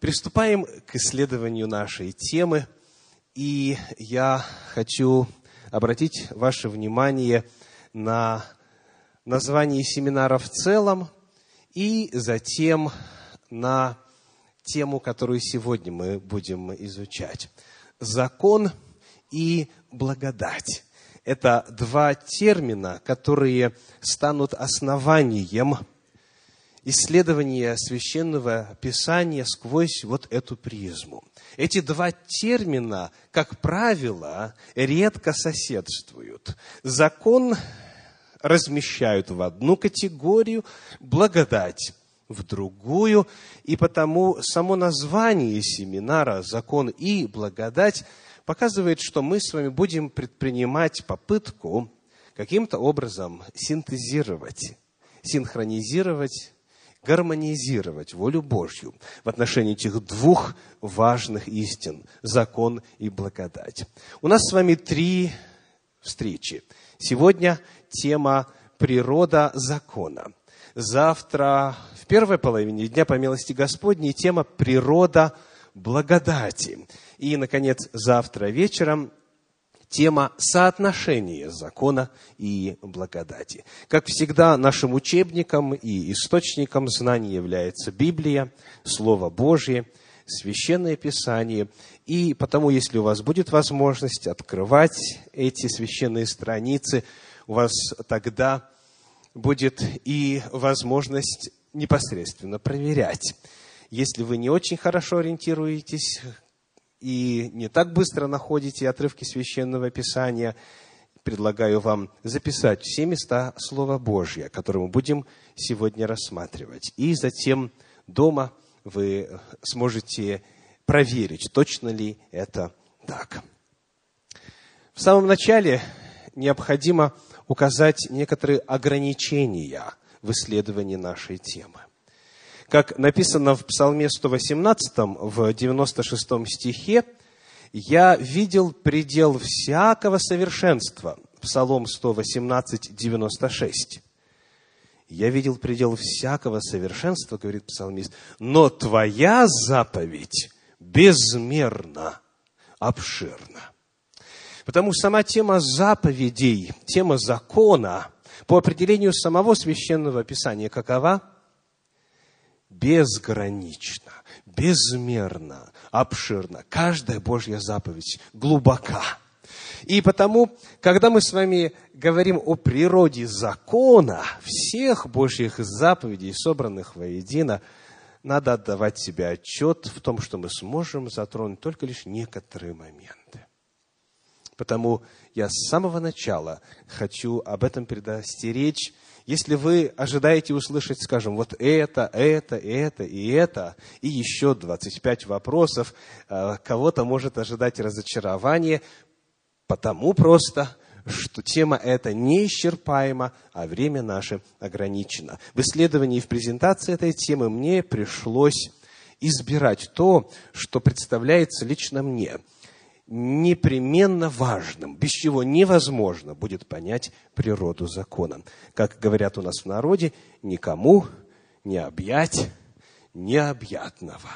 Приступаем к исследованию нашей темы, и я хочу обратить ваше внимание на название семинара в целом и затем на тему, которую сегодня мы будем изучать. Закон и благодать. Это два термина, которые станут основанием исследования священного писания сквозь вот эту призму. Эти два термина, как правило, редко соседствуют. Закон размещают в одну категорию, благодать в другую, и потому само название семинара «Закон и благодать» показывает, что мы с вами будем предпринимать попытку каким-то образом синтезировать, синхронизировать гармонизировать волю Божью в отношении этих двух важных истин – закон и благодать. У нас с вами три встречи. Сегодня тема «Природа закона». Завтра, в первой половине дня, по милости Господней, тема «Природа благодати». И, наконец, завтра вечером тема соотношения закона и благодати. Как всегда, нашим учебником и источником знаний является Библия, Слово Божье, Священное Писание. И потому, если у вас будет возможность открывать эти священные страницы, у вас тогда будет и возможность непосредственно проверять. Если вы не очень хорошо ориентируетесь, и не так быстро находите отрывки священного писания, предлагаю вам записать все места Слова Божьего, которые мы будем сегодня рассматривать. И затем дома вы сможете проверить, точно ли это так. В самом начале необходимо указать некоторые ограничения в исследовании нашей темы. Как написано в Псалме 118, в 96 стихе, «Я видел предел всякого совершенства». Псалом 118, 96. «Я видел предел всякого совершенства», говорит псалмист, «но твоя заповедь безмерно обширна». Потому что сама тема заповедей, тема закона, по определению самого священного писания, какова – безгранично, безмерно, обширно. Каждая Божья заповедь глубока. И потому, когда мы с вами говорим о природе закона, всех Божьих заповедей, собранных воедино, надо отдавать себе отчет в том, что мы сможем затронуть только лишь некоторые моменты. Потому я с самого начала хочу об этом предостеречь, если вы ожидаете услышать, скажем, вот это, это, это и это, и еще 25 вопросов, э, кого-то может ожидать разочарование, потому просто, что тема эта неисчерпаема, а время наше ограничено. В исследовании и в презентации этой темы мне пришлось избирать то, что представляется лично мне – непременно важным, без чего невозможно будет понять природу закона. Как говорят у нас в народе, никому не объять необъятного,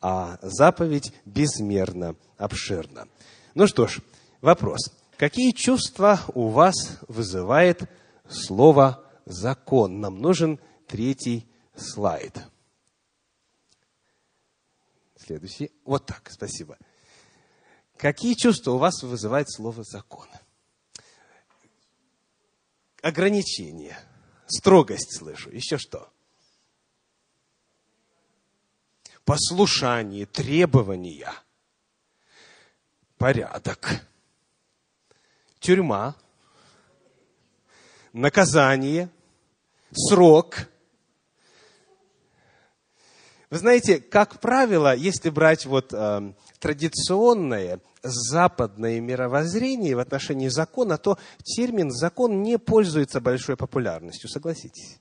а заповедь безмерно обширна. Ну что ж, вопрос. Какие чувства у вас вызывает слово «закон»? Нам нужен третий слайд. Следующий. Вот так, спасибо. Какие чувства у вас вызывает слово закон? Ограничение, строгость слышу, еще что? Послушание, требования, порядок, тюрьма, наказание, срок – вы знаете, как правило, если брать вот э, традиционное западное мировоззрение в отношении закона, то термин «закон» не пользуется большой популярностью, согласитесь.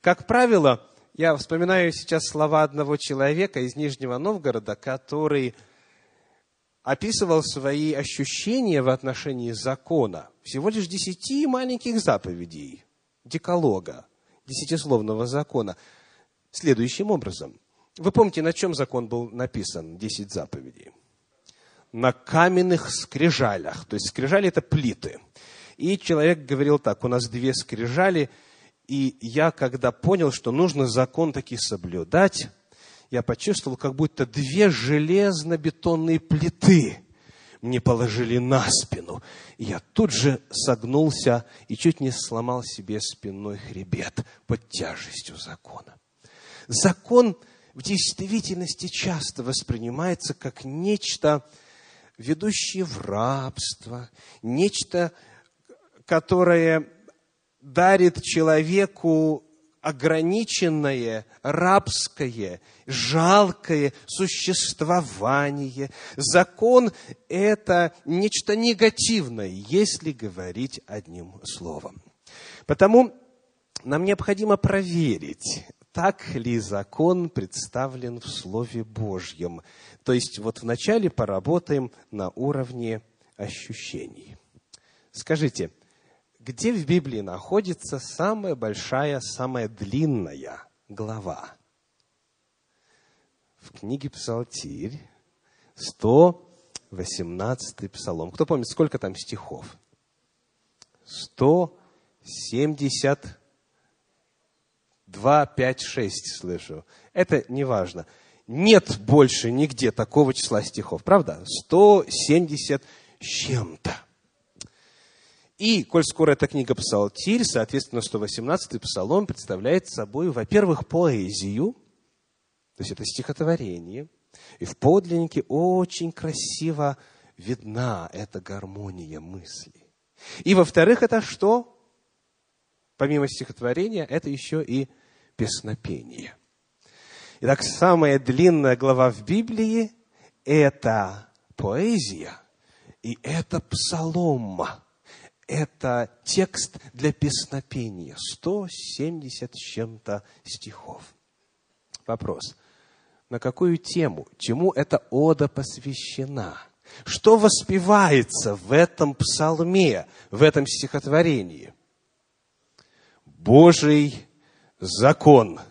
Как правило, я вспоминаю сейчас слова одного человека из Нижнего Новгорода, который описывал свои ощущения в отношении закона, всего лишь десяти маленьких заповедей, декалога, десятисловного закона – следующим образом. Вы помните, на чем закон был написан, десять заповедей? На каменных скрижалях. То есть скрижали – это плиты. И человек говорил так, у нас две скрижали, и я, когда понял, что нужно закон таки соблюдать, я почувствовал, как будто две железно-бетонные плиты мне положили на спину. И я тут же согнулся и чуть не сломал себе спинной хребет под тяжестью закона. Закон в действительности часто воспринимается как нечто, ведущее в рабство, нечто, которое дарит человеку ограниченное, рабское, жалкое существование. Закон – это нечто негативное, если говорить одним словом. Потому нам необходимо проверить, так ли закон представлен в Слове Божьем. То есть вот вначале поработаем на уровне ощущений. Скажите – где в Библии находится самая большая, самая длинная глава? В книге Псалтирь, 118 псалом. Кто помнит, сколько там стихов? 172, 5, 6 слышу. Это не важно. Нет больше нигде такого числа стихов, правда? 170 с чем-то. И, коль скоро эта книга Псалтирь, соответственно, 118-й Псалом представляет собой, во-первых, поэзию, то есть это стихотворение, и в подлиннике очень красиво видна эта гармония мысли. И, во-вторых, это что? Помимо стихотворения, это еще и песнопение. Итак, самая длинная глава в Библии – это поэзия, и это псалом – это текст для песнопения. 170 с чем-то стихов. Вопрос. На какую тему? Чему эта ода посвящена? Что воспевается в этом псалме, в этом стихотворении? Божий закон –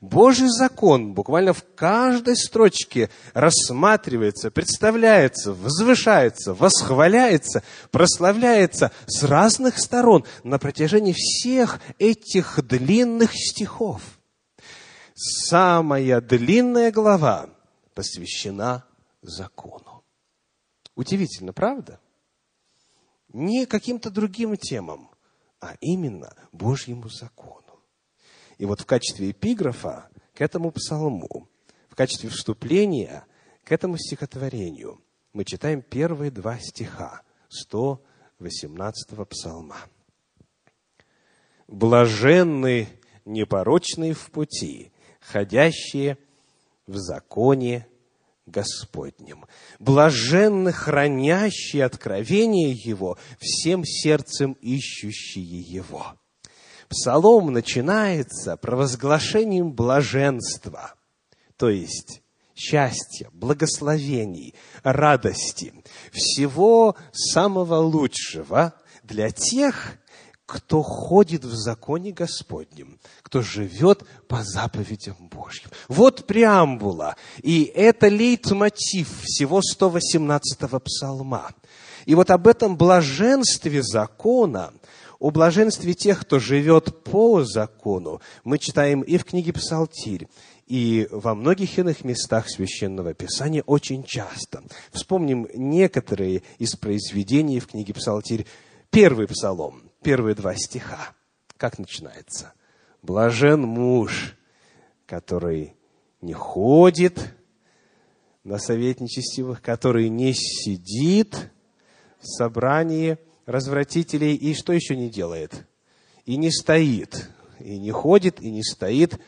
Божий закон буквально в каждой строчке рассматривается, представляется, возвышается, восхваляется, прославляется с разных сторон на протяжении всех этих длинных стихов. Самая длинная глава посвящена закону. Удивительно, правда? Не каким-то другим темам, а именно Божьему закону. И вот в качестве эпиграфа к этому псалму, в качестве вступления к этому стихотворению мы читаем первые два стиха 118-го псалма. «Блаженны непорочные в пути, ходящие в законе Господнем. Блаженны хранящие откровение Его, всем сердцем ищущие Его». Псалом начинается провозглашением блаженства, то есть счастья, благословений, радости, всего самого лучшего для тех, кто ходит в законе Господнем, кто живет по заповедям Божьим. Вот преамбула. И это лейтмотив всего 118-го псалма. И вот об этом блаженстве закона о блаженстве тех, кто живет по закону, мы читаем и в книге Псалтирь, и во многих иных местах Священного Писания очень часто. Вспомним некоторые из произведений в книге Псалтирь. Первый псалом, первые два стиха. Как начинается? «Блажен муж, который не ходит на совет нечестивых, который не сидит в собрании развратителей и что еще не делает? И не стоит, и не ходит, и не стоит,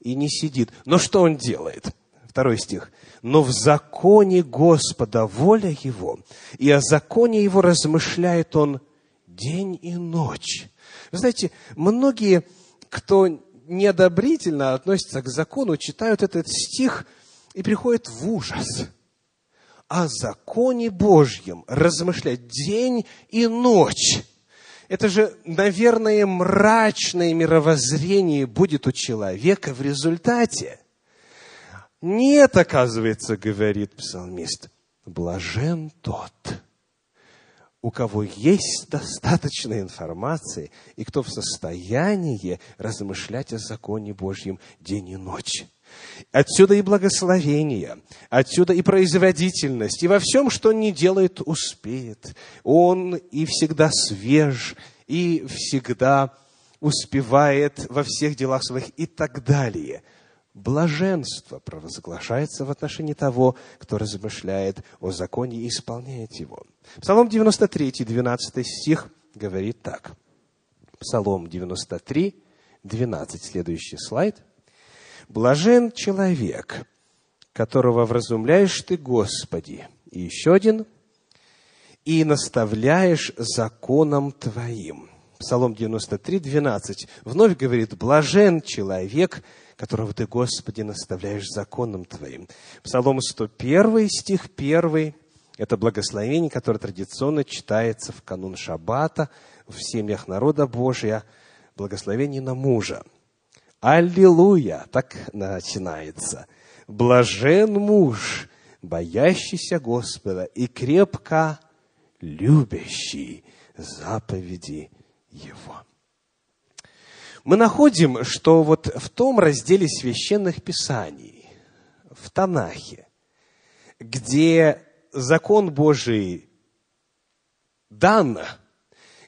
и не сидит. Но что он делает? Второй стих. «Но в законе Господа воля его, и о законе его размышляет он день и ночь». Вы знаете, многие, кто неодобрительно относится к закону, читают этот стих и приходят в ужас – о законе Божьем размышлять день и ночь. Это же, наверное, мрачное мировоззрение будет у человека в результате. Нет, оказывается, говорит псалмист, блажен тот, у кого есть достаточно информации и кто в состоянии размышлять о законе Божьем день и ночь. Отсюда и благословение, отсюда и производительность, и во всем, что он не делает, успеет. Он и всегда свеж, и всегда успевает во всех делах своих и так далее – блаженство провозглашается в отношении того, кто размышляет о законе и исполняет его. Псалом 93, 12 стих говорит так. Псалом 93, 12, следующий слайд. «Блажен человек, которого вразумляешь ты, Господи». И еще один. «И наставляешь законом Твоим». Псалом 93, 12 вновь говорит, «Блажен человек, которого Ты, Господи, наставляешь законом Твоим. Псалом 101, стих 1, это благословение, которое традиционно читается в канун Шаббата в семьях народа Божия, благословение на мужа. Аллилуйя! Так начинается. Блажен муж, боящийся Господа и крепко любящий заповеди Его мы находим, что вот в том разделе священных писаний, в Танахе, где закон Божий дан,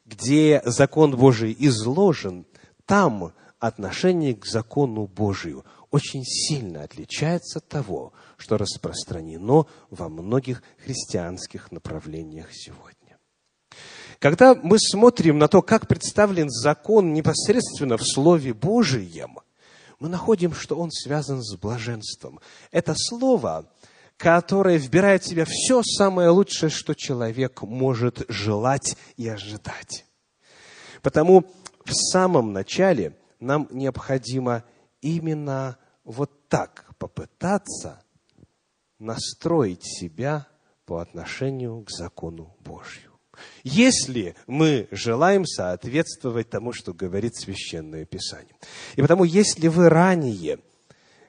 где закон Божий изложен, там отношение к закону Божию очень сильно отличается от того, что распространено во многих христианских направлениях сегодня. Когда мы смотрим на то, как представлен закон непосредственно в Слове Божием, мы находим, что он связан с блаженством. Это слово, которое вбирает в себя все самое лучшее, что человек может желать и ожидать. Потому в самом начале нам необходимо именно вот так попытаться настроить себя по отношению к закону Божью если мы желаем соответствовать тому, что говорит Священное Писание. И потому, если вы ранее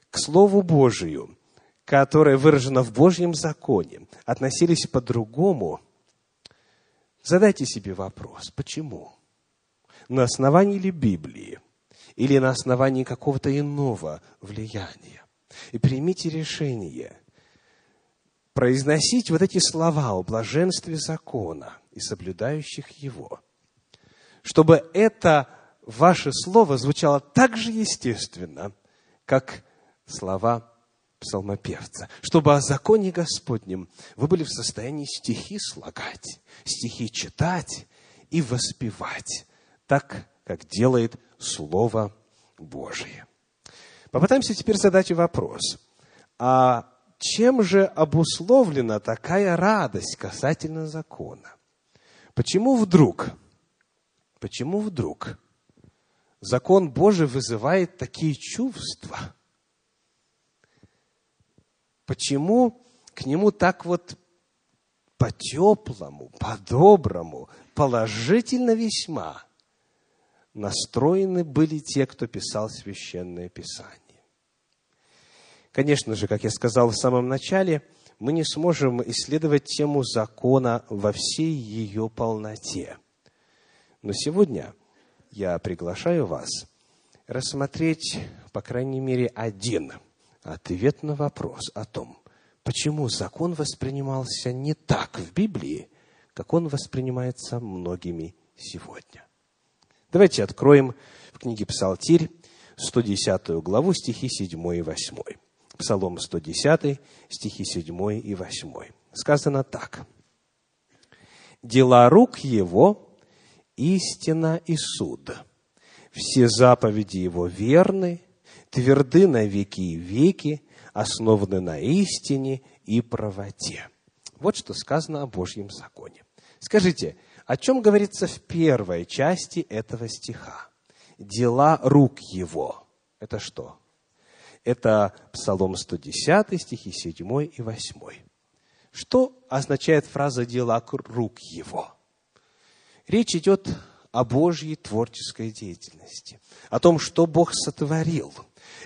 к Слову Божию, которое выражено в Божьем законе, относились по-другому, задайте себе вопрос, почему? На основании ли Библии или на основании какого-то иного влияния? И примите решение произносить вот эти слова о блаженстве закона и соблюдающих его. Чтобы это ваше слово звучало так же естественно, как слова псалмопевца. Чтобы о законе Господнем вы были в состоянии стихи слагать, стихи читать и воспевать, так, как делает Слово Божие. Попытаемся теперь задать вопрос. А чем же обусловлена такая радость касательно закона? Почему вдруг, почему вдруг закон Божий вызывает такие чувства? Почему к нему так вот по-теплому, по-доброму, положительно весьма настроены были те, кто писал священное писание? Конечно же, как я сказал в самом начале – мы не сможем исследовать тему закона во всей ее полноте. Но сегодня я приглашаю вас рассмотреть, по крайней мере, один ответ на вопрос о том, почему закон воспринимался не так в Библии, как он воспринимается многими сегодня. Давайте откроем в книге Псалтирь 110 главу стихи 7 и 8. Псалом 110, стихи 7 и 8. Сказано так. «Дела рук его – истина и суд. Все заповеди его верны, тверды на веки и веки, основаны на истине и правоте». Вот что сказано о Божьем законе. Скажите, о чем говорится в первой части этого стиха? Дела рук его. Это что? Это Псалом 110, стихи 7 и 8. Что означает фраза «дела рук его»? Речь идет о Божьей творческой деятельности, о том, что Бог сотворил.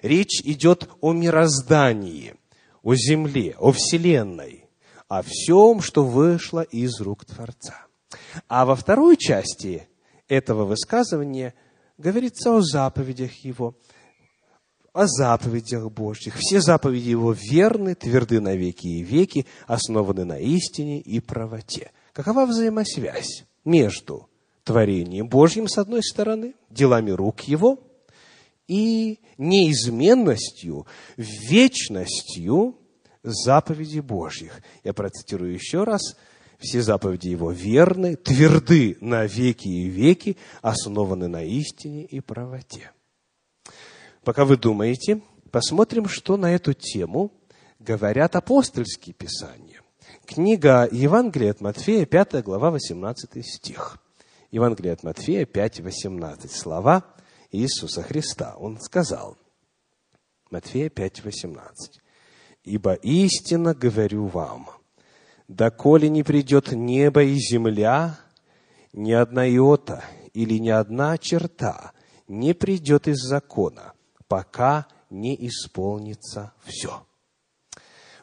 Речь идет о мироздании, о земле, о вселенной, о всем, что вышло из рук Творца. А во второй части этого высказывания говорится о заповедях Его, о заповедях Божьих. Все заповеди Его верны, тверды на веки и веки, основаны на истине и правоте. Какова взаимосвязь между творением Божьим, с одной стороны, делами рук Его, и неизменностью, вечностью заповедей Божьих. Я процитирую еще раз. Все заповеди Его верны, тверды на веки и веки, основаны на истине и правоте. Пока вы думаете, посмотрим, что на эту тему говорят апостольские писания. Книга Евангелия от Матфея, 5 глава, 18 стих. Евангелие от Матфея 5, 18. Слова Иисуса Христа. Он сказал, Матфея 5, 18. «Ибо истинно говорю вам, доколе не придет небо и земля, ни одна иота или ни одна черта не придет из закона, пока не исполнится все».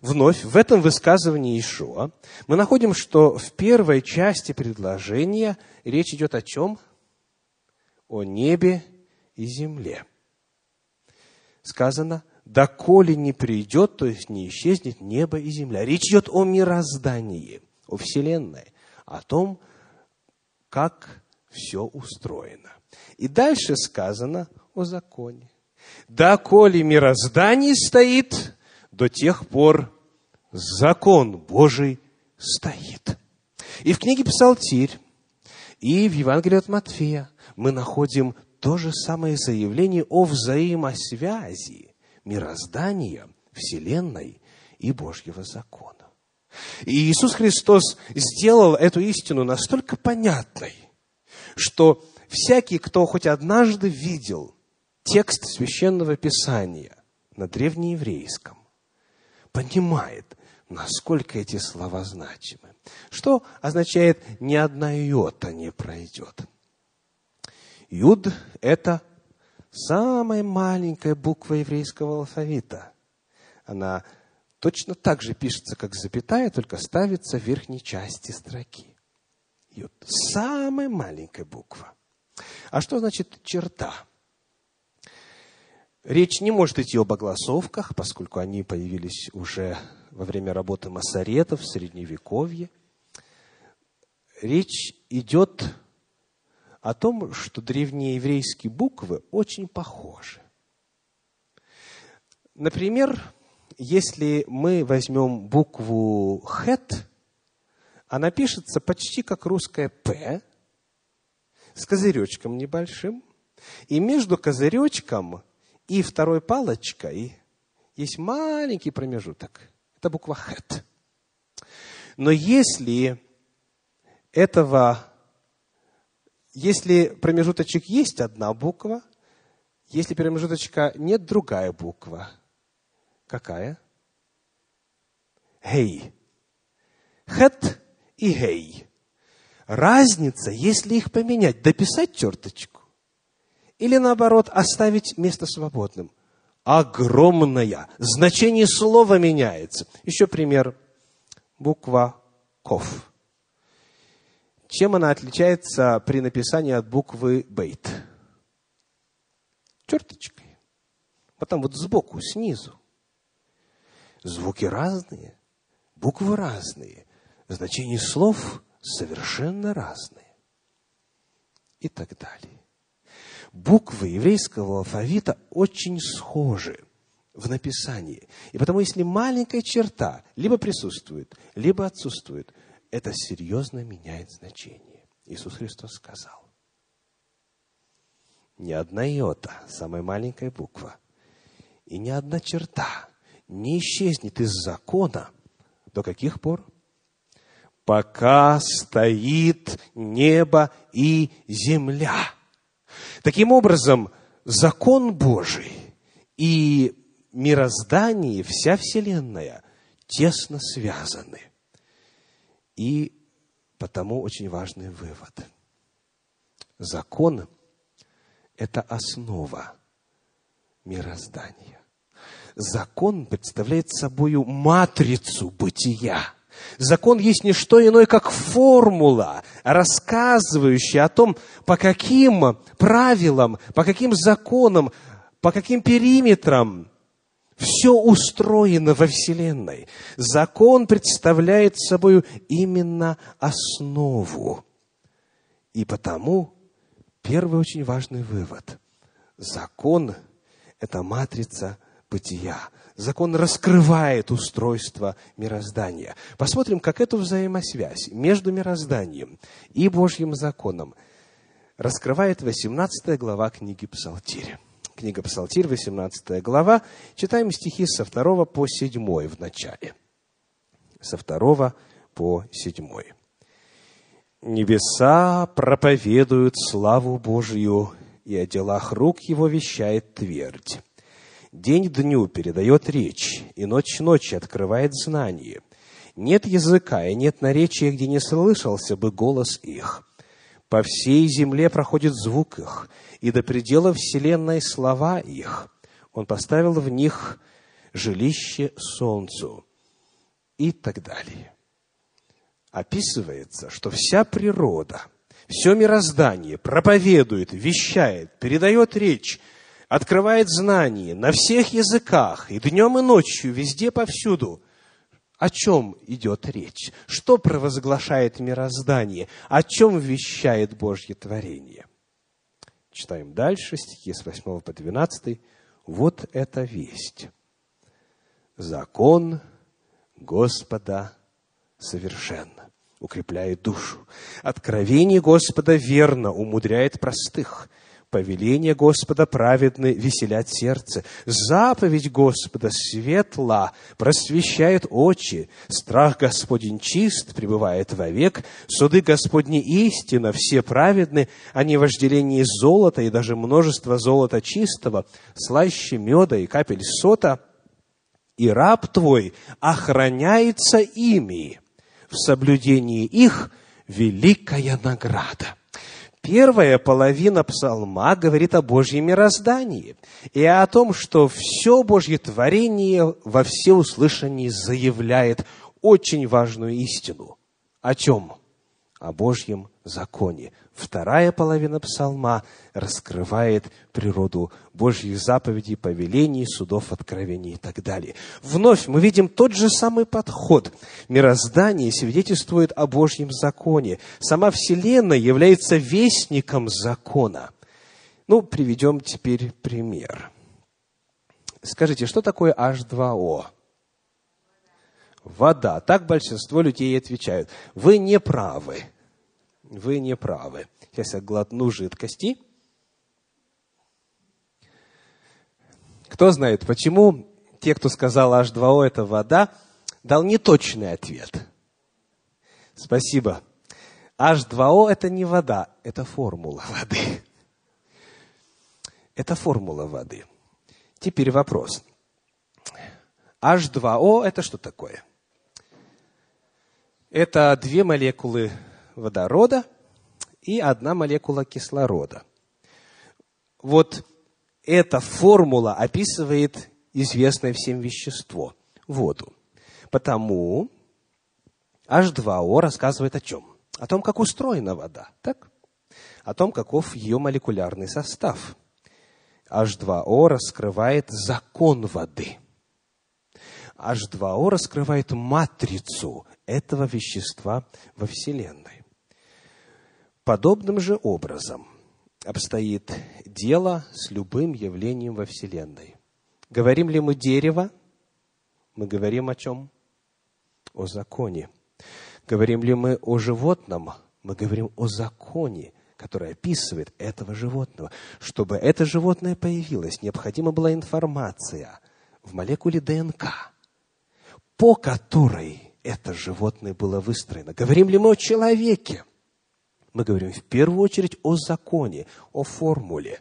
Вновь в этом высказывании Ишуа мы находим, что в первой части предложения речь идет о чем? О небе и земле. Сказано, доколе не придет, то есть не исчезнет небо и земля. Речь идет о мироздании, о Вселенной, о том, как все устроено. И дальше сказано о законе. Доколе мироздание стоит, до тех пор закон Божий стоит. И в книге Псалтирь, и в Евангелии от Матфея мы находим то же самое заявление о взаимосвязи мироздания, Вселенной и Божьего закона. И Иисус Христос сделал эту истину настолько понятной, что всякий, кто хоть однажды видел текст священного писания на древнееврейском, понимает, насколько эти слова значимы. Что означает «ни одна йота не пройдет»? Юд – это самая маленькая буква еврейского алфавита. Она точно так же пишется, как запятая, только ставится в верхней части строки. Юд – самая маленькая буква. А что значит черта? Речь не может идти об огласовках, поскольку они появились уже во время работы масоретов в Средневековье. Речь идет о том, что древнееврейские буквы очень похожи. Например, если мы возьмем букву «хет», она пишется почти как русская «п», с козыречком небольшим, и между козыречком и второй палочкой есть маленький промежуток. Это буква «хет». Но если этого, если промежуточек есть одна буква, если промежуточка нет, другая буква. Какая? Гей. Хет и гей. Разница, если их поменять, дописать черточку или наоборот оставить место свободным. Огромная. Значение слова меняется. Еще пример. Буква Ков. Чем она отличается при написании от буквы Бейт? Черточкой. Потом вот сбоку, снизу. Звуки разные, буквы разные, значение слов совершенно разные. И так далее буквы еврейского алфавита очень схожи в написании. И потому, если маленькая черта либо присутствует, либо отсутствует, это серьезно меняет значение. Иисус Христос сказал. Ни одна йота, самая маленькая буква, и ни одна черта не исчезнет из закона до каких пор? Пока стоит небо и земля. Таким образом, закон Божий и мироздание, вся Вселенная тесно связаны. И потому очень важный вывод. Закон – это основа мироздания. закон представляет собой матрицу бытия. Закон есть не что иное, как формула, рассказывающая о том, по каким правилам, по каким законам, по каким периметрам все устроено во Вселенной. Закон представляет собой именно основу. И потому первый очень важный вывод. Закон – это матрица бытия. Закон раскрывает устройство мироздания. Посмотрим, как эту взаимосвязь между мирозданием и Божьим законом раскрывает 18 глава книги Псалтиря. Книга Псалтирь, 18 глава. Читаем стихи со 2 по 7 в начале. Со 2 по 7. «Небеса проповедуют славу Божью, и о делах рук его вещает твердь. День дню передает речь, и ночь ночи открывает знание. Нет языка и нет наречия, где не слышался бы голос их. По всей земле проходит звук их, и до предела вселенной слова их. Он поставил в них жилище солнцу и так далее. Описывается, что вся природа, все мироздание проповедует, вещает, передает речь открывает знания на всех языках, и днем, и ночью, везде, повсюду. О чем идет речь? Что провозглашает мироздание? О чем вещает Божье творение? Читаем дальше, стихи с 8 по 12. Вот эта весть. Закон Господа совершен, укрепляет душу. Откровение Господа верно, умудряет простых. Повеление Господа праведны веселят сердце. Заповедь Господа светла, просвещает очи. Страх Господень чист, пребывает вовек. Суды Господни истина, все праведны, не вожделение золота и даже множество золота чистого, слаще меда и капель сота. И раб твой охраняется ими. В соблюдении их великая награда. Первая половина псалма говорит о Божьем мироздании и о том, что все Божье творение во всеуслышании заявляет очень важную истину. О чем? О Божьем законе. Вторая половина псалма раскрывает природу Божьих заповедей, повелений, судов, откровений и так далее. Вновь мы видим тот же самый подход. Мироздание свидетельствует о Божьем законе. Сама Вселенная является вестником закона. Ну, приведем теперь пример. Скажите, что такое H2O? Вода. Так большинство людей отвечают. Вы не правы вы не правы. Сейчас я глотну жидкости. Кто знает, почему те, кто сказал H2O это вода, дал неточный ответ? Спасибо. H2O это не вода, это формула воды. Это формула воды. Теперь вопрос. H2O это что такое? Это две молекулы водорода и одна молекула кислорода. Вот эта формула описывает известное всем вещество – воду. Потому H2O рассказывает о чем? О том, как устроена вода, так? О том, каков ее молекулярный состав. H2O раскрывает закон воды. H2O раскрывает матрицу этого вещества во Вселенной. Подобным же образом обстоит дело с любым явлением во Вселенной. Говорим ли мы дерево? Мы говорим о чем? О законе. Говорим ли мы о животном? Мы говорим о законе, который описывает этого животного. Чтобы это животное появилось, необходима была информация в молекуле ДНК, по которой это животное было выстроено. Говорим ли мы о человеке? Мы говорим в первую очередь о законе, о формуле,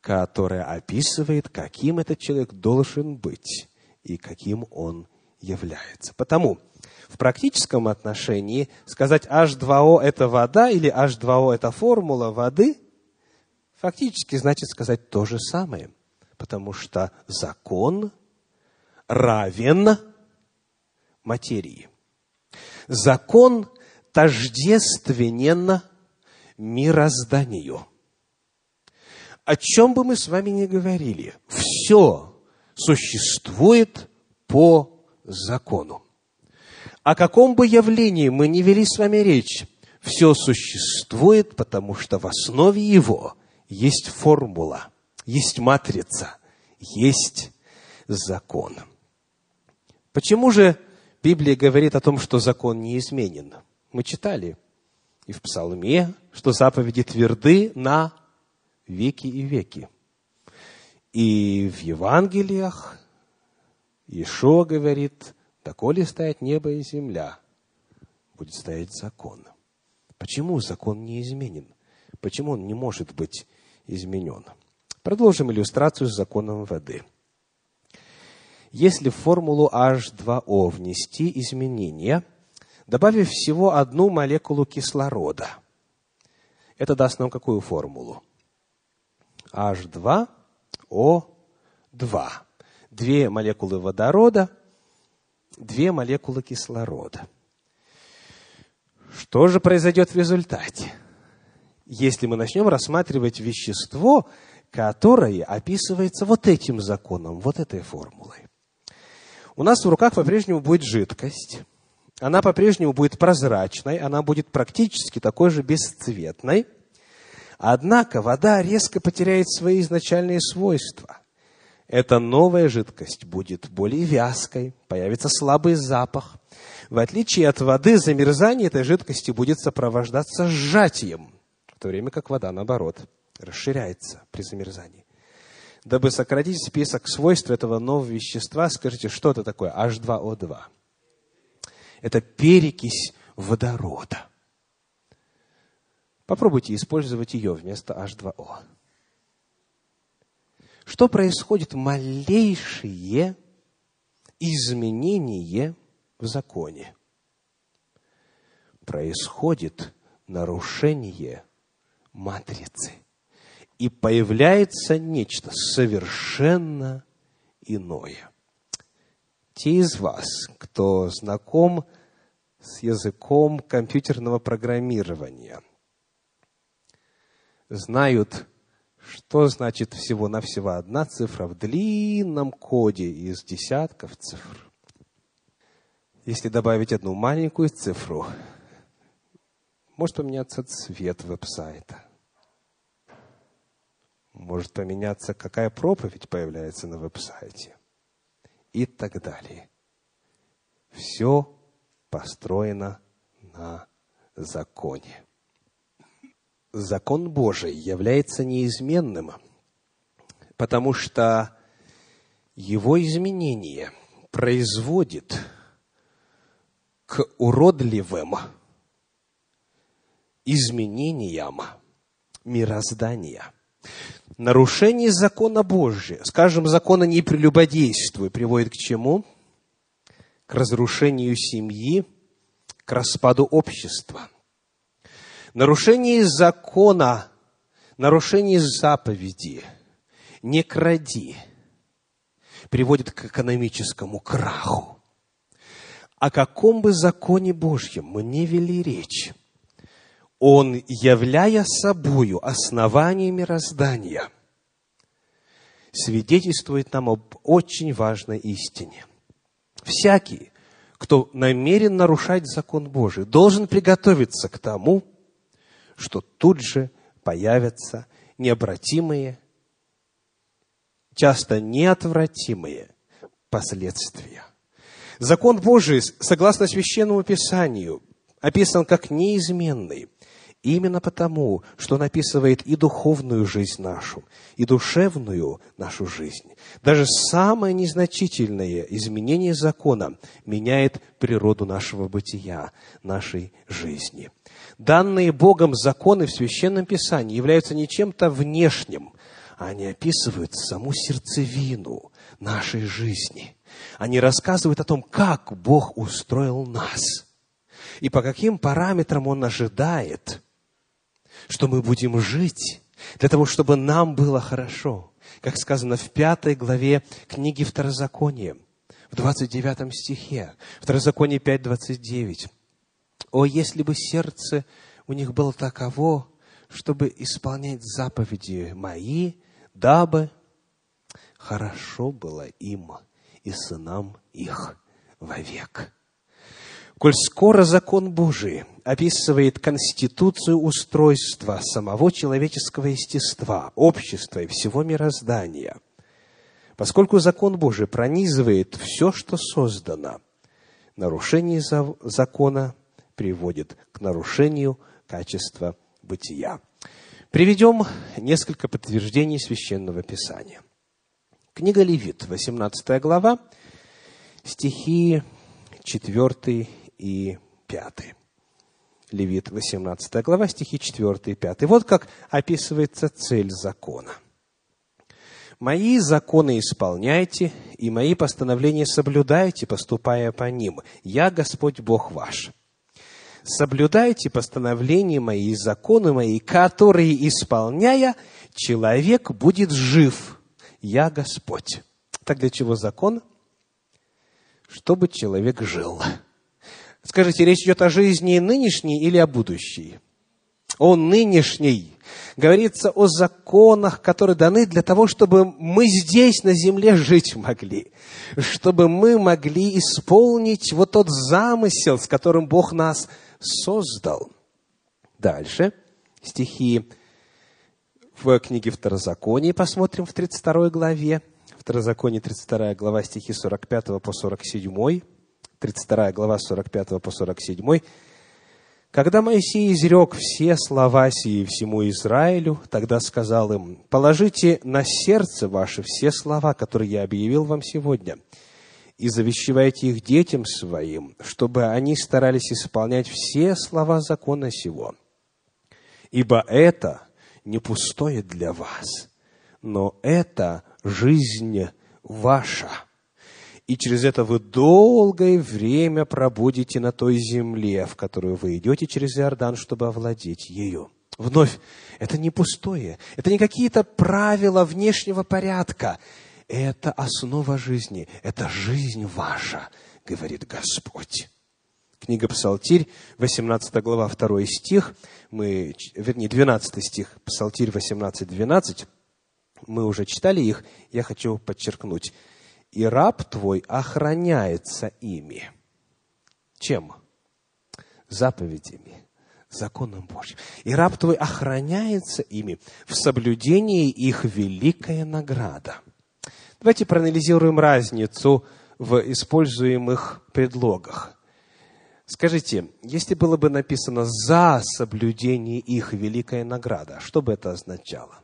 которая описывает, каким этот человек должен быть и каким он является. Потому в практическом отношении сказать H2O – это вода или H2O – это формула воды, фактически значит сказать то же самое. Потому что закон равен материи. Закон тождественен мирозданию. О чем бы мы с вами ни говорили, все существует по закону. О каком бы явлении мы ни вели с вами речь, все существует, потому что в основе его есть формула, есть матрица, есть закон. Почему же Библия говорит о том, что закон неизменен? Мы читали и в Псалме, что заповеди тверды на веки и веки. И в Евангелиях Ишо говорит, доколе стоят небо и земля, будет стоять закон. Почему закон не изменен? Почему он не может быть изменен? Продолжим иллюстрацию с законом воды. Если в формулу H2O внести изменения, добавив всего одну молекулу кислорода, это даст нам какую формулу? H2O2. Две молекулы водорода, две молекулы кислорода. Что же произойдет в результате? Если мы начнем рассматривать вещество, которое описывается вот этим законом, вот этой формулой. У нас в руках по-прежнему будет жидкость, она по-прежнему будет прозрачной, она будет практически такой же бесцветной, однако вода резко потеряет свои изначальные свойства. Эта новая жидкость будет более вязкой, появится слабый запах, в отличие от воды, замерзание этой жидкости будет сопровождаться сжатием, в то время как вода, наоборот, расширяется при замерзании. Дабы сократить список свойств этого нового вещества, скажите, что это такое H2O2? Это перекись водорода. Попробуйте использовать ее вместо H2O. Что происходит? Малейшее изменение в законе. Происходит нарушение матрицы. И появляется нечто совершенно иное. Те из вас, кто знаком с языком компьютерного программирования, знают, что значит всего-навсего одна цифра в длинном коде из десятков цифр. Если добавить одну маленькую цифру, может поменяться цвет веб-сайта. Может поменяться, какая проповедь появляется на веб-сайте. И так далее. Все построено на законе. Закон Божий является неизменным, потому что его изменение производит к уродливым изменениям мироздания. Нарушение закона Божия, скажем, закона не прелюбодействуй, приводит к чему? К разрушению семьи, к распаду общества. Нарушение закона, нарушение заповеди, не кради, приводит к экономическому краху о каком бы законе Божьем мы не вели речь, он, являя собою основание мироздания, свидетельствует нам об очень важной истине. Всякий, кто намерен нарушать закон Божий, должен приготовиться к тому, что тут же появятся необратимые, часто неотвратимые последствия. Закон Божий, согласно Священному Писанию, описан как неизменный. Именно потому, что он описывает и духовную жизнь нашу, и душевную нашу жизнь. Даже самое незначительное изменение закона меняет природу нашего бытия, нашей жизни. Данные Богом законы в Священном Писании являются не чем-то внешним, они описывают саму сердцевину нашей жизни – они рассказывают о том, как Бог устроил нас и по каким параметрам Он ожидает, что мы будем жить для того, чтобы нам было хорошо. как сказано в пятой главе книги Второзакония, в 29 стихе, Второзаконие 5, 29. «О, если бы сердце у них было таково, чтобы исполнять заповеди мои, дабы хорошо было им и сынам их вовек». Коль скоро закон Божий описывает конституцию устройства самого человеческого естества, общества и всего мироздания, поскольку закон Божий пронизывает все, что создано, нарушение закона приводит к нарушению качества бытия. Приведем несколько подтверждений Священного Писания. Книга Левит, 18 глава, стихи 4 и 5. Левит, 18 глава, стихи 4 и 5. Вот как описывается цель закона. «Мои законы исполняйте, и мои постановления соблюдайте, поступая по ним. Я Господь Бог ваш. Соблюдайте постановления мои законы мои, которые, исполняя, человек будет жив. Я Господь». Так для чего закон? Чтобы человек жил. Скажите, речь идет о жизни нынешней или о будущей? О нынешней. Говорится о законах, которые даны для того, чтобы мы здесь, на земле, жить могли. Чтобы мы могли исполнить вот тот замысел, с которым Бог нас создал. Дальше. Стихи в книге Второзаконии посмотрим в 32 главе. Второзаконие, 32 глава, стихи 45 по 47. 32 глава 45 по 47. Когда Моисей изрек все слова сии всему Израилю, тогда сказал им, «Положите на сердце ваше все слова, которые я объявил вам сегодня, и завещевайте их детям своим, чтобы они старались исполнять все слова закона сего. Ибо это не пустое для вас, но это жизнь ваша» и через это вы долгое время пробудете на той земле, в которую вы идете через Иордан, чтобы овладеть ее. Вновь, это не пустое, это не какие-то правила внешнего порядка, это основа жизни, это жизнь ваша, говорит Господь. Книга Псалтирь, 18 глава, 2 стих, мы, вернее, 12 стих, Псалтирь 18, 12, мы уже читали их, я хочу подчеркнуть и раб твой охраняется ими. Чем? Заповедями, законом Божьим. И раб твой охраняется ими в соблюдении их великая награда. Давайте проанализируем разницу в используемых предлогах. Скажите, если было бы написано «за соблюдение их великая награда», что бы это означало?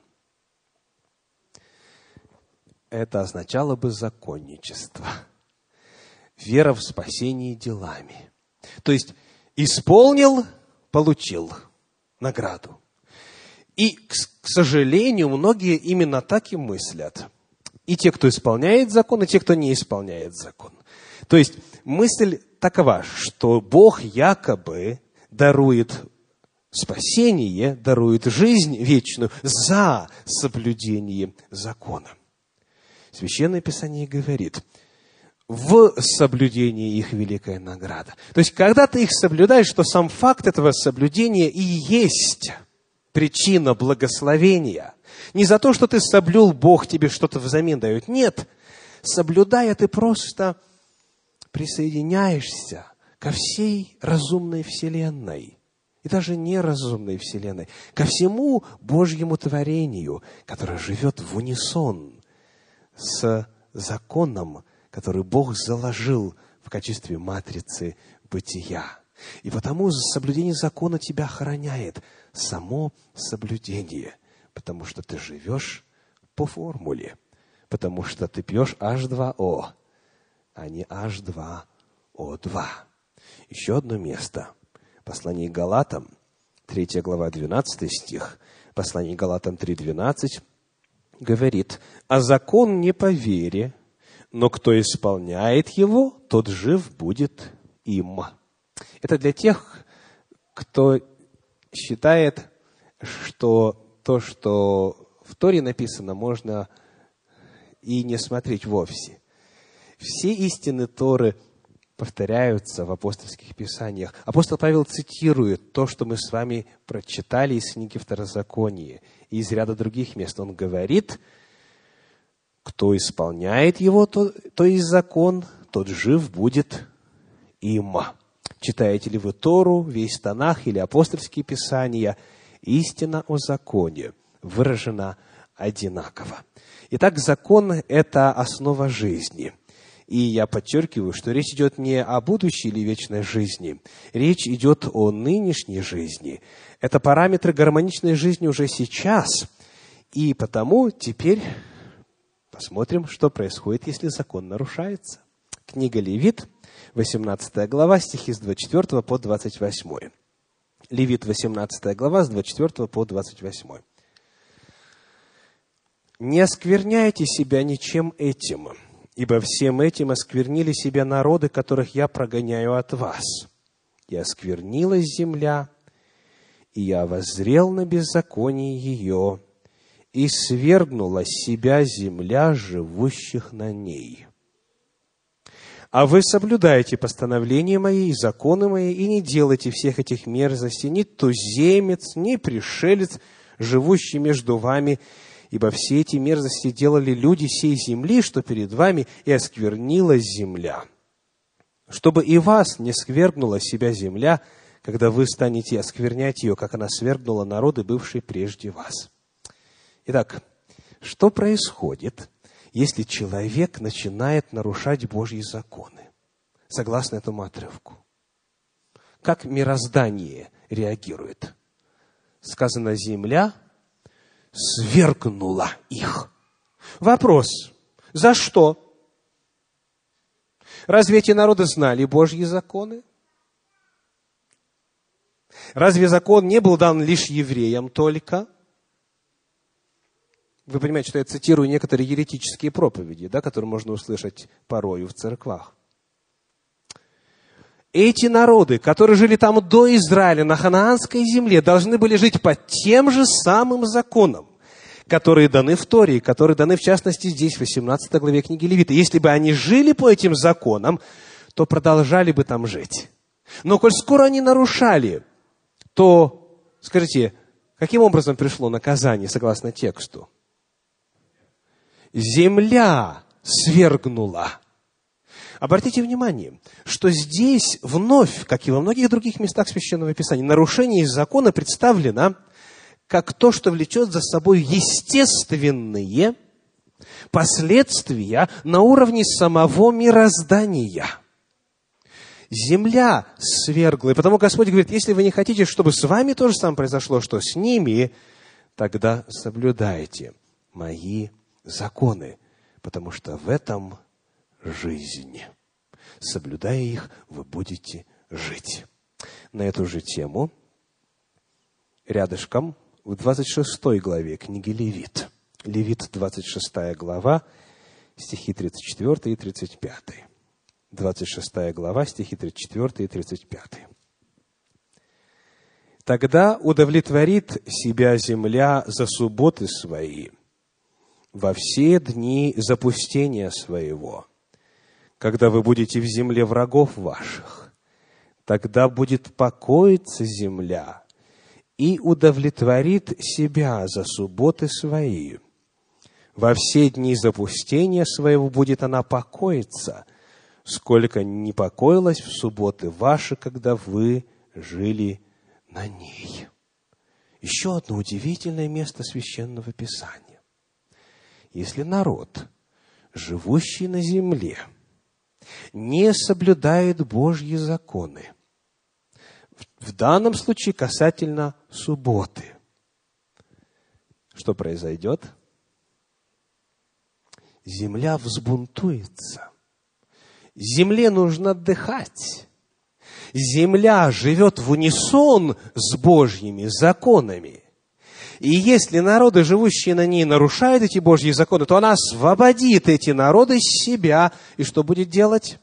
Это означало бы законничество. Вера в спасение делами. То есть, исполнил, получил награду. И, к сожалению, многие именно так и мыслят. И те, кто исполняет закон, и те, кто не исполняет закон. То есть, мысль такова, что Бог якобы дарует спасение, дарует жизнь вечную за соблюдение закона. Священное Писание говорит, в соблюдении их великая награда. То есть, когда ты их соблюдаешь, то сам факт этого соблюдения и есть причина благословения. Не за то, что ты соблюл, Бог тебе что-то взамен дает. Нет, соблюдая, ты просто присоединяешься ко всей разумной вселенной и даже неразумной вселенной, ко всему Божьему творению, которое живет в унисон с законом, который Бог заложил в качестве матрицы бытия. И потому соблюдение закона тебя охраняет, само соблюдение, потому что ты живешь по формуле, потому что ты пьешь H2O, а не H2O2. Еще одно место. Послание Галатам, 3 глава, 12 стих. Послание Галатам 3.12 говорит, а закон не по вере, но кто исполняет его, тот жив будет им. Это для тех, кто считает, что то, что в Торе написано, можно и не смотреть вовсе. Все истины Торы повторяются в апостольских писаниях. Апостол Павел цитирует то, что мы с вами прочитали из книги Второзакония и из ряда других мест. Он говорит, кто исполняет его, то, то есть закон, тот жив будет им. Читаете ли вы Тору, весь Танах или апостольские писания, истина о законе выражена одинаково. Итак, закон – это основа жизни. И я подчеркиваю, что речь идет не о будущей или вечной жизни, речь идет о нынешней жизни. Это параметры гармоничной жизни уже сейчас. И потому теперь посмотрим, что происходит, если закон нарушается. Книга Левит, 18 глава, стихи с 24 по 28. Левит, 18 глава, с 24 по 28. «Не оскверняйте себя ничем этим, ибо всем этим осквернили себя народы, которых я прогоняю от вас. И осквернилась земля, и я воззрел на беззаконие ее, и свергнула себя земля живущих на ней. А вы соблюдаете постановления мои и законы мои, и не делайте всех этих мерзостей, ни туземец, ни пришелец, живущий между вами, ибо все эти мерзости делали люди сей земли, что перед вами, и осквернилась земля. Чтобы и вас не свергнула себя земля, когда вы станете осквернять ее, как она свергнула народы, бывшие прежде вас. Итак, что происходит, если человек начинает нарушать Божьи законы, согласно этому отрывку. Как мироздание реагирует? Сказано, земля свергнула их. Вопрос, за что? Разве эти народы знали Божьи законы? Разве закон не был дан лишь евреям только? Вы понимаете, что я цитирую некоторые еретические проповеди, да, которые можно услышать порою в церквах. Эти народы, которые жили там до Израиля, на ханаанской земле, должны были жить по тем же самым законам, которые даны в Торе, которые даны, в частности, здесь, в 18 главе книги Левита. Если бы они жили по этим законам, то продолжали бы там жить. Но коль скоро они нарушали, то, скажите, каким образом пришло наказание, согласно тексту? земля свергнула. Обратите внимание, что здесь вновь, как и во многих других местах Священного Писания, нарушение закона представлено как то, что влечет за собой естественные последствия на уровне самого мироздания. Земля свергла. И потому Господь говорит, если вы не хотите, чтобы с вами то же самое произошло, что с ними, тогда соблюдайте мои законы, потому что в этом жизнь. Соблюдая их, вы будете жить. На эту же тему рядышком в 26 главе книги Левит. Левит, 26 глава, стихи 34 и 35. 26 глава, стихи 34 и 35. «Тогда удовлетворит себя земля за субботы свои – во все дни запустения своего, когда вы будете в земле врагов ваших, тогда будет покоиться земля и удовлетворит себя за субботы свои. Во все дни запустения своего будет она покоиться, сколько не покоилась в субботы ваши, когда вы жили на ней. Еще одно удивительное место священного писания если народ, живущий на земле, не соблюдает Божьи законы, в данном случае касательно субботы, что произойдет? Земля взбунтуется. Земле нужно отдыхать. Земля живет в унисон с Божьими законами. И если народы, живущие на ней, нарушают эти Божьи законы, то она освободит эти народы с себя. И что будет делать?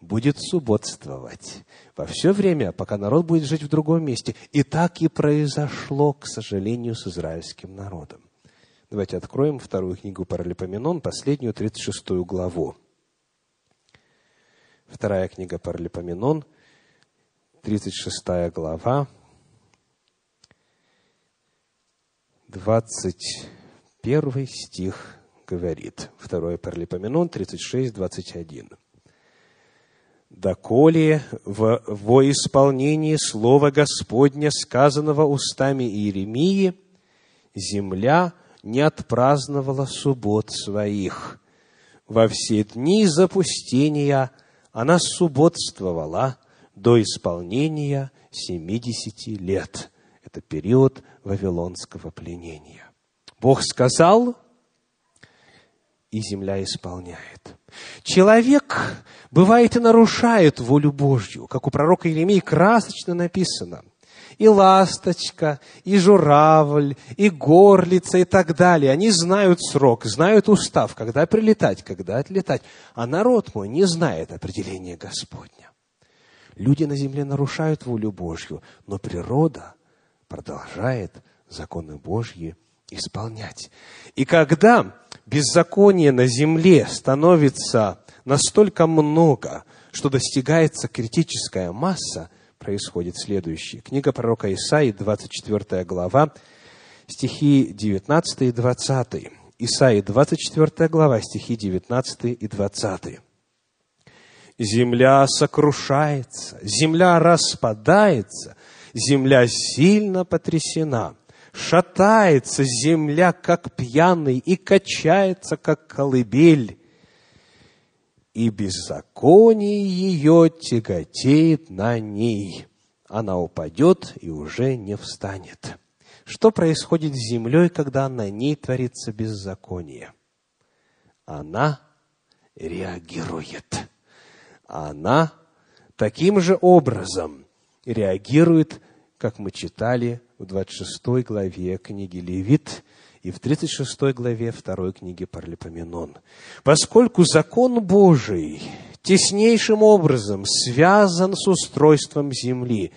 Будет субботствовать во все время, пока народ будет жить в другом месте. И так и произошло, к сожалению, с израильским народом. Давайте откроем вторую книгу Паралипоменон, последнюю, 36 главу. Вторая книга Паралипоменон, 36 глава, 21 стих говорит. Второе Паралипоменон, 36, 21 доколе в, во исполнении Слова Господня, сказанного устами Иеремии, земля не отпраздновала суббот своих. Во все дни запустения она субботствовала до исполнения семидесяти лет. Это период вавилонского пленения. Бог сказал, и земля исполняет. Человек, бывает, и нарушает волю Божью, как у пророка Иеремии красочно написано. И ласточка, и журавль, и горлица, и так далее. Они знают срок, знают устав, когда прилетать, когда отлетать. А народ мой не знает определения Господня. Люди на земле нарушают волю Божью, но природа продолжает законы Божьи исполнять. И когда беззаконие на земле становится настолько много, что достигается критическая масса, происходит следующее. Книга пророка Исаии, 24 глава, стихи 19 и 20. Исаии, 24 глава, стихи 19 и 20. «Земля сокрушается, земля распадается, земля сильно потрясена» шатается земля, как пьяный, и качается, как колыбель, и беззаконие ее тяготеет на ней. Она упадет и уже не встанет. Что происходит с землей, когда на ней творится беззаконие? Она реагирует. Она таким же образом реагирует, как мы читали в 26 главе книги Левит и в 36 главе второй книги Паралипоменон. Поскольку закон Божий теснейшим образом связан с устройством земли,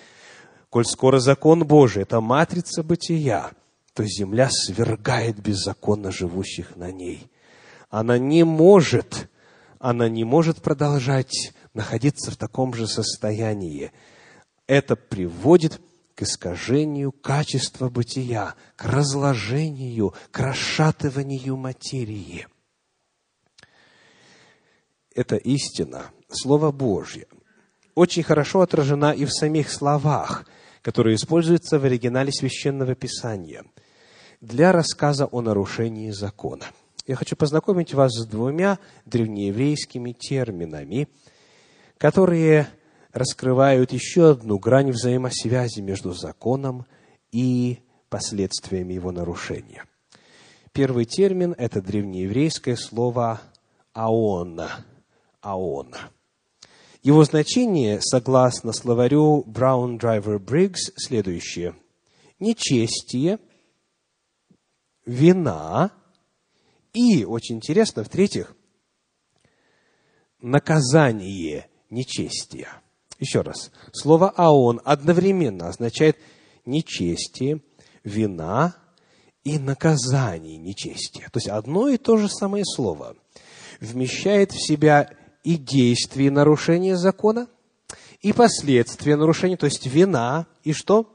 коль скоро закон Божий – это матрица бытия, то земля свергает беззаконно живущих на ней. Она не может, она не может продолжать находиться в таком же состоянии. Это приводит к искажению качества бытия, к разложению, к расшатыванию материи. Это истина, Слово Божье, очень хорошо отражена и в самих словах, которые используются в оригинале Священного Писания для рассказа о нарушении закона. Я хочу познакомить вас с двумя древнееврейскими терминами, которые раскрывают еще одну грань взаимосвязи между законом и последствиями его нарушения. Первый термин – это древнееврейское слово «аона». «Аона». Его значение, согласно словарю Brown Driver Briggs, следующее. Нечестие, вина и, очень интересно, в-третьих, наказание нечестия – еще раз. Слово «аон» одновременно означает нечестие, вина и наказание нечестия. То есть одно и то же самое слово вмещает в себя и действие нарушения закона, и последствия нарушения, то есть вина, и что?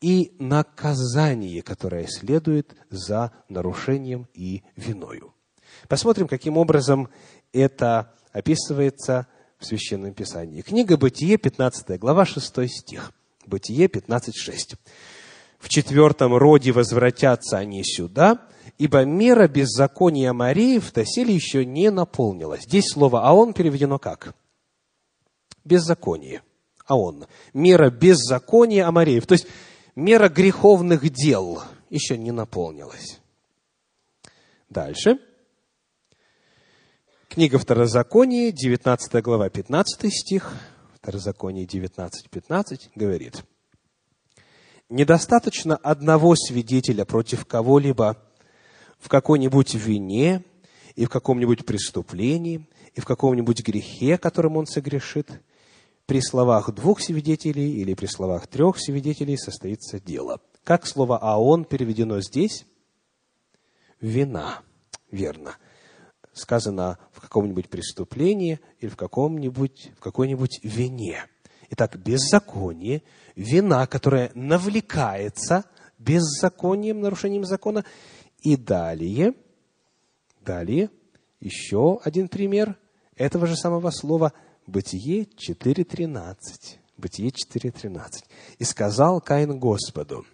И наказание, которое следует за нарушением и виною. Посмотрим, каким образом это описывается в Священном Писании. Книга Бытие, 15 глава, 6 стих. Бытие 15.6. В четвертом роде возвратятся они сюда, ибо мера беззакония Мареев доселе еще не наполнилась. Здесь слово «аон» переведено как? Беззаконие. Аон. Мера беззакония Амареев. То есть, мера греховных дел еще не наполнилась. Дальше. Книга Второзакония, 19 глава, 15 стих, Второзаконие 19, 15, говорит, «Недостаточно одного свидетеля против кого-либо в какой-нибудь вине и в каком-нибудь преступлении, и в каком-нибудь грехе, которым он согрешит. При словах двух свидетелей или при словах трех свидетелей состоится дело». Как слово «аон» переведено здесь? вина. Верно. Сказано в каком-нибудь преступлении или в, каком-нибудь, в какой-нибудь вине. Итак, беззаконие, вина, которая навлекается беззаконием, нарушением закона. И далее, далее, еще один пример этого же самого слова Бытие 4.13. Бытие 4.13. «И сказал Каин Господу,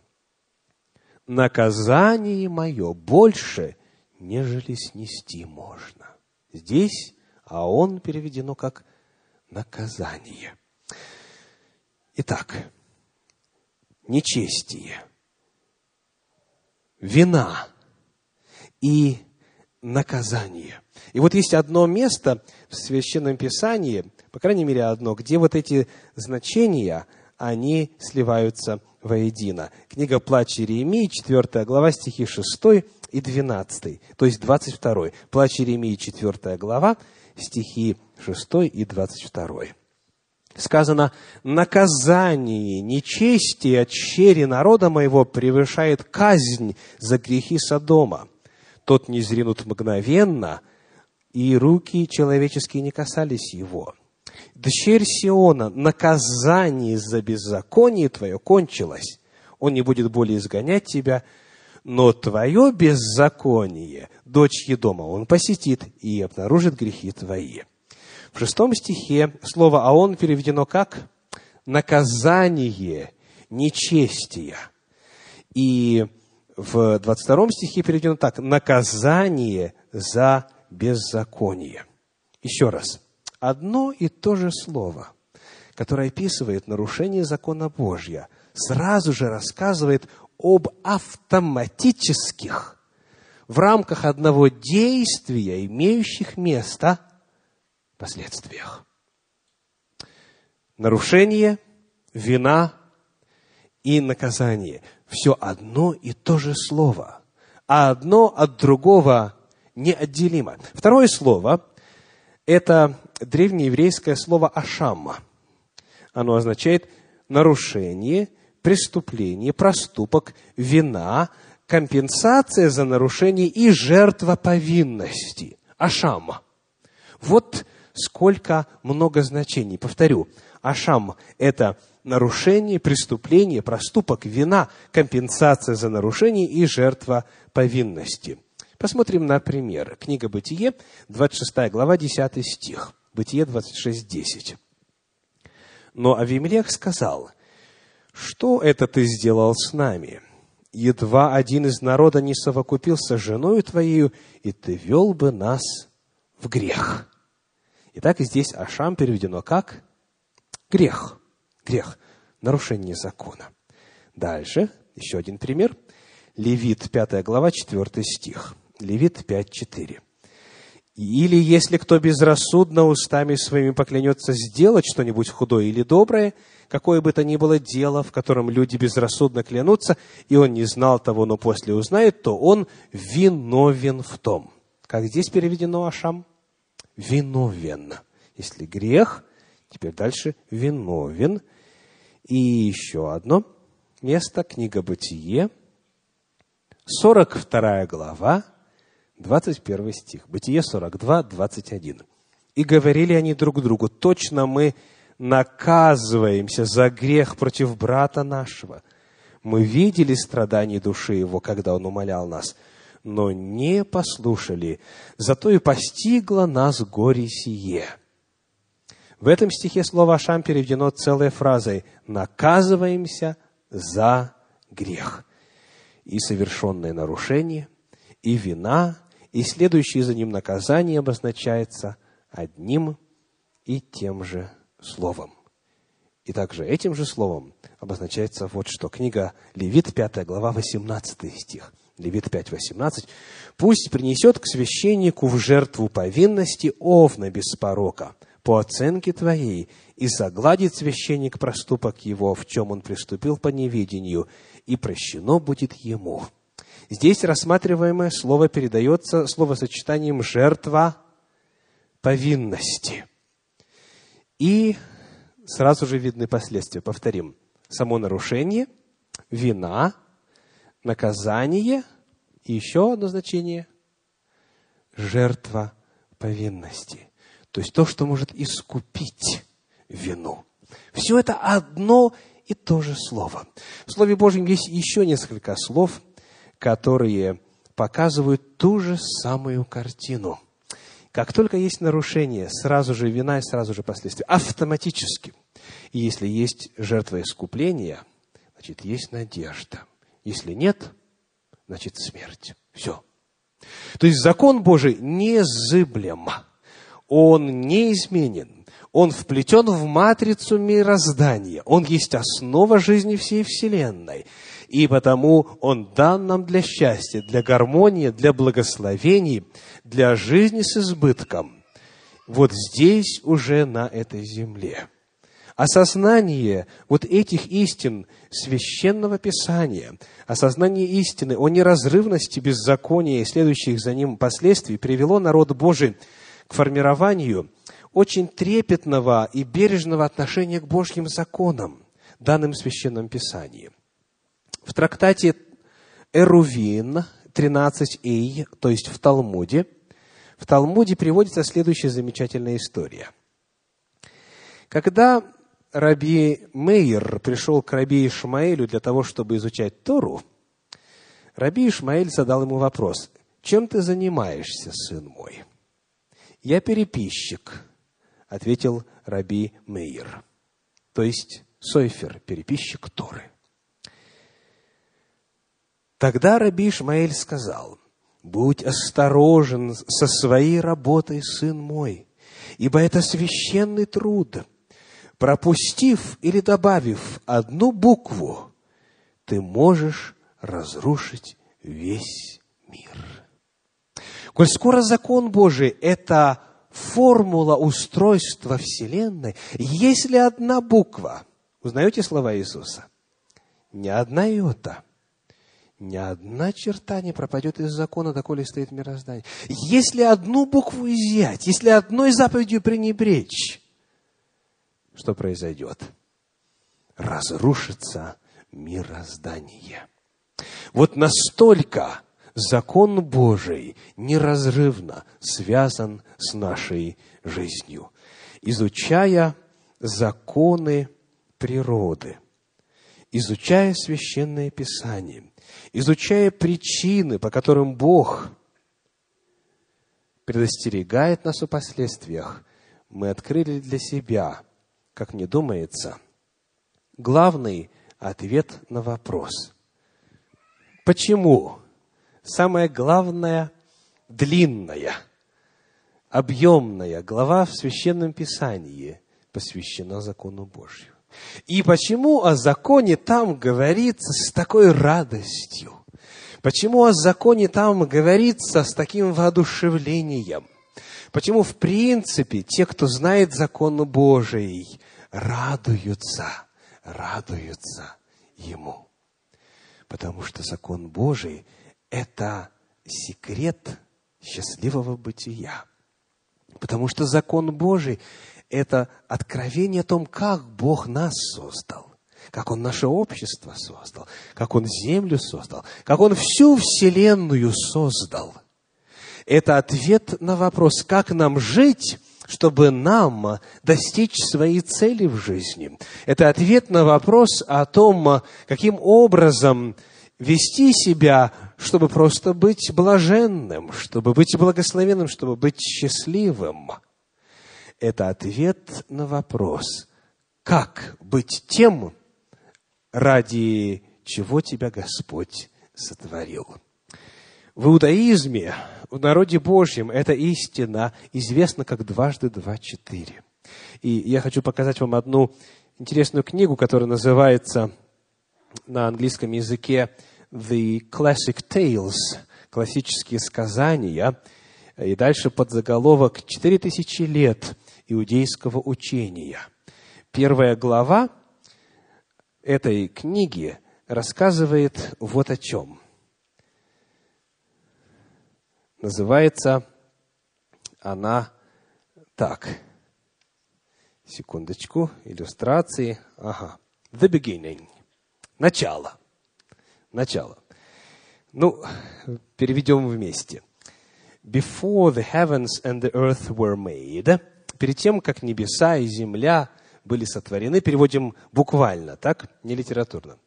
наказание мое больше, нежели снести можно». Здесь а он переведено как наказание. Итак, нечестие, вина и наказание. И вот есть одно место в Священном Писании, по крайней мере одно, где вот эти значения, они сливаются воедино. Книга «Плач Иеремии», 4 глава, стихи 6 и 12, то есть 22. «Плач Иеремии», 4 глава, стихи 6 и 22. Сказано, наказание нечестия щери народа моего превышает казнь за грехи Содома. Тот не зринут мгновенно, и руки человеческие не касались его. Дщерь Сиона, наказание за беззаконие твое кончилось. Он не будет более изгонять тебя, но твое беззаконие, дочь Едома, он посетит и обнаружит грехи твои. В шестом стихе слово «аон» переведено как «наказание нечестия». И в 22 стихе переведено так «наказание за беззаконие». Еще раз. Одно и то же слово, которое описывает нарушение закона Божьего, сразу же рассказывает об автоматических, в рамках одного действия, имеющих место последствиях. Нарушение, вина и наказание. Все одно и то же слово, а одно от другого неотделимо. Второе слово – это древнееврейское слово «ашамма». Оно означает нарушение – преступление, проступок, вина, компенсация за нарушение и жертва повинности. Ашам. Вот сколько много значений. Повторю, Ашам – это нарушение, преступление, проступок, вина, компенсация за нарушение и жертва повинности. Посмотрим на пример. Книга Бытие, 26 глава, 10 стих. Бытие 26, 10. Но Авимелех сказал, что это ты сделал с нами? Едва один из народа не совокупился с женою твоею, и ты вел бы нас в грех. Итак, здесь Ашам переведено как грех. Грех. Нарушение закона. Дальше, еще один пример. Левит, 5 глава, 4 стих. Левит 5, 4. Или если кто безрассудно устами своими поклянется сделать что-нибудь худое или доброе, какое бы то ни было дело, в котором люди безрассудно клянутся, и он не знал того, но после узнает, то он виновен в том. Как здесь переведено Ашам? Виновен. Если грех, теперь дальше виновен. И еще одно место, книга Бытие, 42 глава, 21 стих. Бытие 42, 21. «И говорили они друг другу, точно мы наказываемся за грех против брата нашего. Мы видели страдания души его, когда он умолял нас, но не послушали, зато и постигло нас горе сие. В этом стихе слово «Ашам» переведено целой фразой «наказываемся за грех». И совершенное нарушение, и вина, и следующее за ним наказание обозначается одним и тем же словом. И также этим же словом обозначается вот что. Книга Левит, 5 глава, 18 стих. Левит 5, 18. «Пусть принесет к священнику в жертву повинности овна без порока, по оценке твоей, и загладит священник проступок его, в чем он приступил по неведению, и прощено будет ему». Здесь рассматриваемое слово передается словосочетанием «жертва повинности». И сразу же видны последствия. Повторим. Само нарушение, вина, наказание И еще одно значение – жертва повинности. То есть то, что может искупить вину. Все это одно и то же слово. В Слове Божьем есть еще несколько слов, которые показывают ту же самую картину. Как только есть нарушение, сразу же вина и сразу же последствия. Автоматически. И если есть жертва искупления, значит, есть надежда. Если нет, значит, смерть. Все. То есть закон Божий незыблем. Он неизменен. Он вплетен в матрицу мироздания. Он есть основа жизни всей Вселенной. И потому Он дан нам для счастья, для гармонии, для благословений, для жизни с избытком. Вот здесь уже на этой земле. Осознание вот этих истин священного Писания, осознание истины о неразрывности беззакония и следующих за ним последствий привело народ Божий к формированию очень трепетного и бережного отношения к Божьим законам, данным в Священном Писании. В трактате Эрувин 13a, то есть в Талмуде, в Талмуде приводится следующая замечательная история. Когда Раби Мейер пришел к Раби Ишмаэлю для того, чтобы изучать Тору, Раби Ишмаэль задал ему вопрос, «Чем ты занимаешься, сын мой?» «Я переписчик», — ответил Раби Мейер, то есть Сойфер, переписчик Торы. Тогда Раби Ишмаэль сказал, «Будь осторожен со своей работой, сын мой, ибо это священный труд» пропустив или добавив одну букву, ты можешь разрушить весь мир. Коль скоро закон Божий – это формула устройства Вселенной, если одна буква, узнаете слова Иисуса? Ни одна йота, ни одна черта не пропадет из закона, доколе стоит мироздание. Если одну букву изъять, если одной заповедью пренебречь, что произойдет? Разрушится мироздание. Вот настолько закон Божий неразрывно связан с нашей жизнью. Изучая законы природы, изучая священное писание, изучая причины, по которым Бог предостерегает нас о последствиях, мы открыли для себя как мне думается, главный ответ на вопрос. Почему самая главная, длинная, объемная глава в Священном Писании посвящена закону Божью? И почему о законе там говорится с такой радостью? Почему о законе там говорится с таким воодушевлением? Почему, в принципе, те, кто знает закон Божий, радуются, радуются Ему. Потому что закон Божий – это секрет счастливого бытия. Потому что закон Божий – это откровение о том, как Бог нас создал как Он наше общество создал, как Он землю создал, как Он всю Вселенную создал. Это ответ на вопрос, как нам жить чтобы нам достичь своей цели в жизни. Это ответ на вопрос о том, каким образом вести себя, чтобы просто быть блаженным, чтобы быть благословенным, чтобы быть счастливым. Это ответ на вопрос, как быть тем, ради чего тебя Господь сотворил. В иудаизме, в народе Божьем, эта истина известна как дважды два четыре. И я хочу показать вам одну интересную книгу, которая называется на английском языке The Classic Tales, классические сказания, и дальше под заголовок «Четыре тысячи лет иудейского учения». Первая глава этой книги рассказывает вот о чем. Называется она так. Секундочку, иллюстрации. Ага. The beginning. Начало. Начало. Ну, переведем вместе. Before the heavens and the earth were made, перед тем, как небеса и земля были сотворены, переводим буквально, так? Не литературно.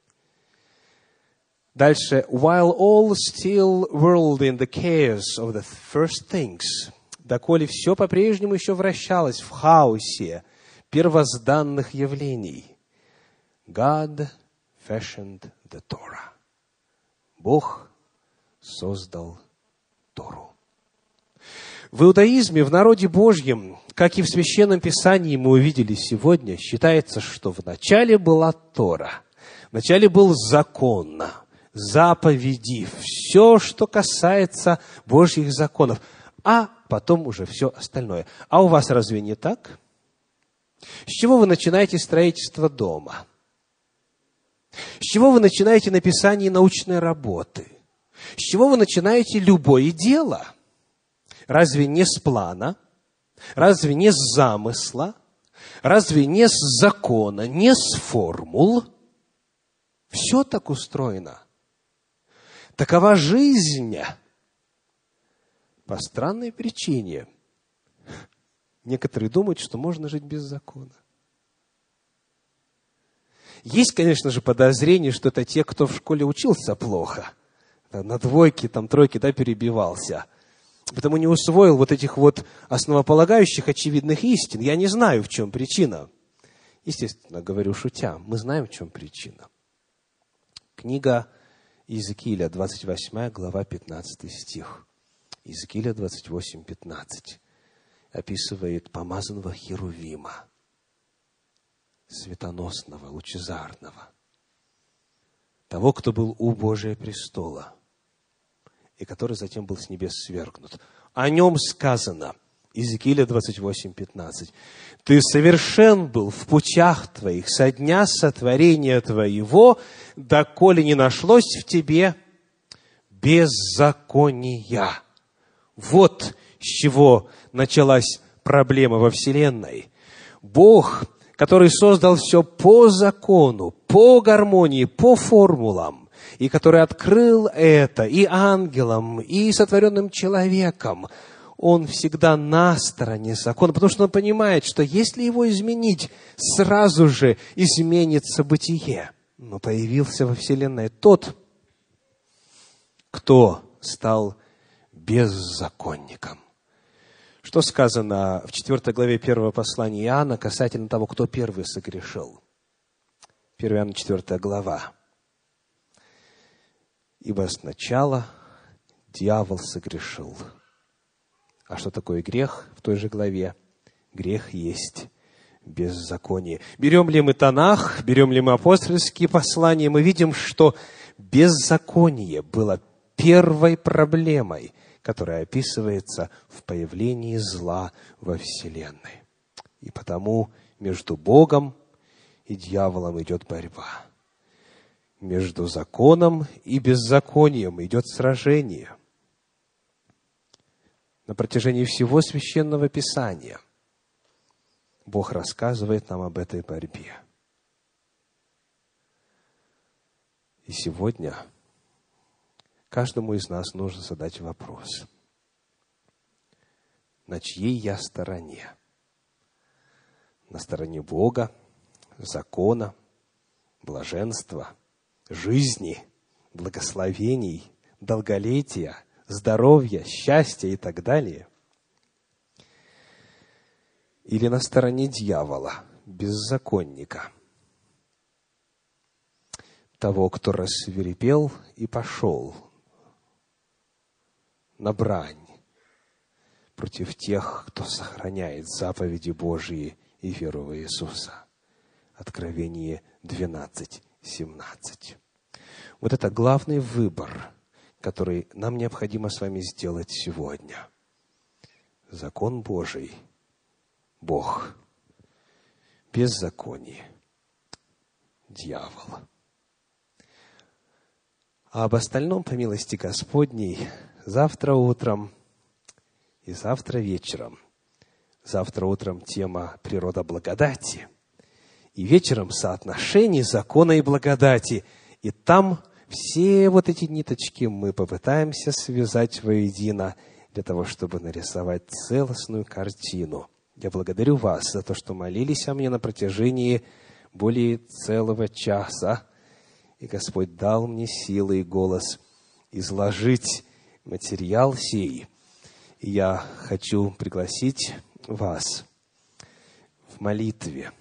Дальше. While all still whirled in the chaos of the first things, доколе все по-прежнему еще вращалось в хаосе первозданных явлений, God fashioned the Torah. Бог создал Тору. В иудаизме, в народе Божьем, как и в Священном Писании мы увидели сегодня, считается, что в начале была Тора, в начале был закон, заповеди, все, что касается Божьих законов, а потом уже все остальное. А у вас разве не так? С чего вы начинаете строительство дома? С чего вы начинаете написание научной работы? С чего вы начинаете любое дело? Разве не с плана? Разве не с замысла? Разве не с закона, не с формул? Все так устроено. Такова жизнь. По странной причине. Некоторые думают, что можно жить без закона. Есть, конечно же, подозрение, что это те, кто в школе учился плохо. На двойке, там, тройке, да, перебивался. Потому не усвоил вот этих вот основополагающих очевидных истин. Я не знаю, в чем причина. Естественно, говорю шутя. Мы знаем, в чем причина. Книга Иезекииля, 28 глава, 15 стих. Иезекииля 28, 15 описывает помазанного Херувима светоносного, лучезарного, того, кто был у Божия престола, и который затем был с небес свергнут. О нем сказано, Иезекииля 28, 15. «Ты совершен был в путях твоих со дня сотворения твоего, доколе не нашлось в тебе беззакония». Вот с чего началась проблема во Вселенной. Бог который создал все по закону, по гармонии, по формулам, и который открыл это и ангелам, и сотворенным человеком, он всегда на стороне закона, потому что он понимает, что если его изменить, сразу же изменится бытие. Но появился во Вселенной тот, кто стал беззаконником. Что сказано в 4 главе 1 послания Иоанна касательно того, кто первый согрешил? 1 Иоанна 4 глава. «Ибо сначала дьявол согрешил». А что такое грех в той же главе? Грех есть беззаконие. Берем ли мы Танах, берем ли мы апостольские послания, мы видим, что беззаконие было первой проблемой – которое описывается в появлении зла во Вселенной. И потому между Богом и дьяволом идет борьба. Между законом и беззаконием идет сражение. На протяжении всего священного писания Бог рассказывает нам об этой борьбе. И сегодня каждому из нас нужно задать вопрос. На чьей я стороне? На стороне Бога, закона, блаженства, жизни, благословений, долголетия, здоровья, счастья и так далее? Или на стороне дьявола, беззаконника – того, кто рассверепел и пошел на брань против тех, кто сохраняет заповеди Божьи и веру в Иисуса. Откровение 12, 17. Вот это главный выбор, который нам необходимо с вами сделать сегодня. Закон Божий, Бог, беззаконие, дьявол. А об остальном, по милости Господней, завтра утром и завтра вечером. Завтра утром тема «Природа благодати». И вечером соотношение закона и благодати. И там все вот эти ниточки мы попытаемся связать воедино для того, чтобы нарисовать целостную картину. Я благодарю вас за то, что молились о мне на протяжении более целого часа. И Господь дал мне силы и голос изложить материал сей. И я хочу пригласить вас в молитве,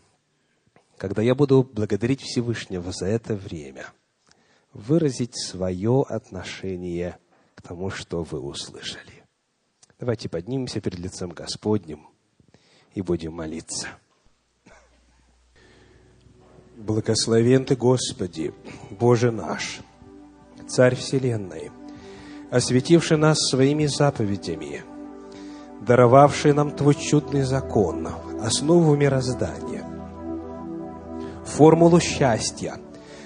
когда я буду благодарить Всевышнего за это время, выразить свое отношение к тому, что вы услышали. Давайте поднимемся перед лицем Господним и будем молиться. Благословен Ты, Господи, Боже наш, Царь Вселенной, осветивший нас своими заповедями, даровавший нам Твой чудный закон, основу мироздания, формулу счастья,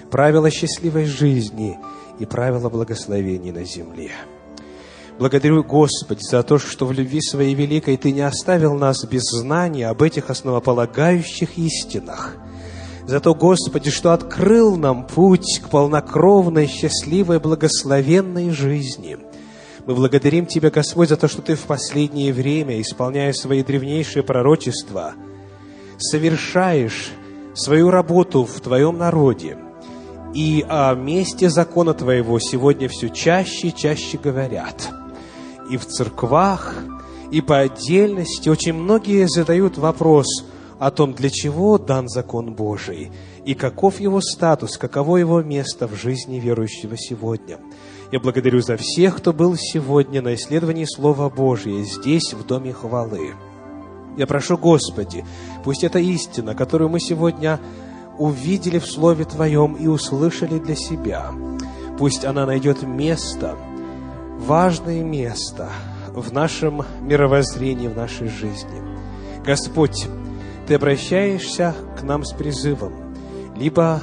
правила счастливой жизни и правила благословений на земле. Благодарю, Господи, за то, что в любви Своей великой Ты не оставил нас без знания об этих основополагающих истинах – за то, Господи, что открыл нам путь к полнокровной, счастливой, благословенной жизни. Мы благодарим Тебя, Господь, за то, что Ты в последнее время, исполняя свои древнейшие пророчества, совершаешь свою работу в Твоем народе. И о месте закона Твоего сегодня все чаще и чаще говорят. И в церквах, и по отдельности очень многие задают вопрос – о том, для чего дан закон Божий и каков его статус, каково его место в жизни верующего сегодня. Я благодарю за всех, кто был сегодня на исследовании Слова Божия здесь, в Доме Хвалы. Я прошу, Господи, пусть эта истина, которую мы сегодня увидели в Слове Твоем и услышали для себя, пусть она найдет место, важное место в нашем мировоззрении, в нашей жизни. Господь, ты обращаешься к нам с призывом, либо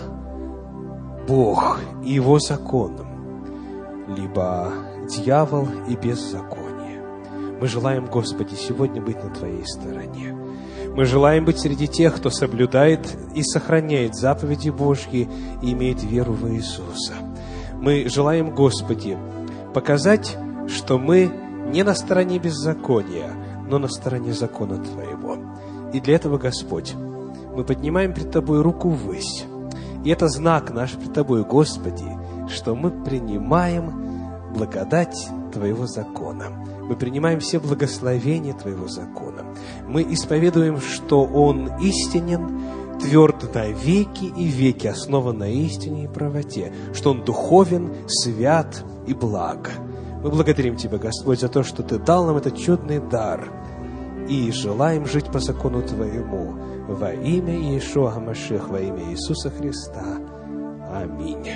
Бог и Его законом, либо дьявол и беззаконие. Мы желаем, Господи, сегодня быть на Твоей стороне. Мы желаем быть среди тех, кто соблюдает и сохраняет заповеди Божьи и имеет веру в Иисуса. Мы желаем, Господи, показать, что мы не на стороне беззакония, но на стороне закона Твоего. И для этого, Господь, мы поднимаем пред Тобой руку ввысь. И это знак наш пред Тобой, Господи, что мы принимаем благодать Твоего закона. Мы принимаем все благословения Твоего закона. Мы исповедуем, что Он истинен, тверд на веки и веки, основан на истине и правоте, что Он духовен, свят и благ. Мы благодарим Тебя, Господь, за то, что Ты дал нам этот чудный дар – и желаем жить по закону Твоему. Во имя Иешуа Машех, во имя Иисуса Христа. Аминь.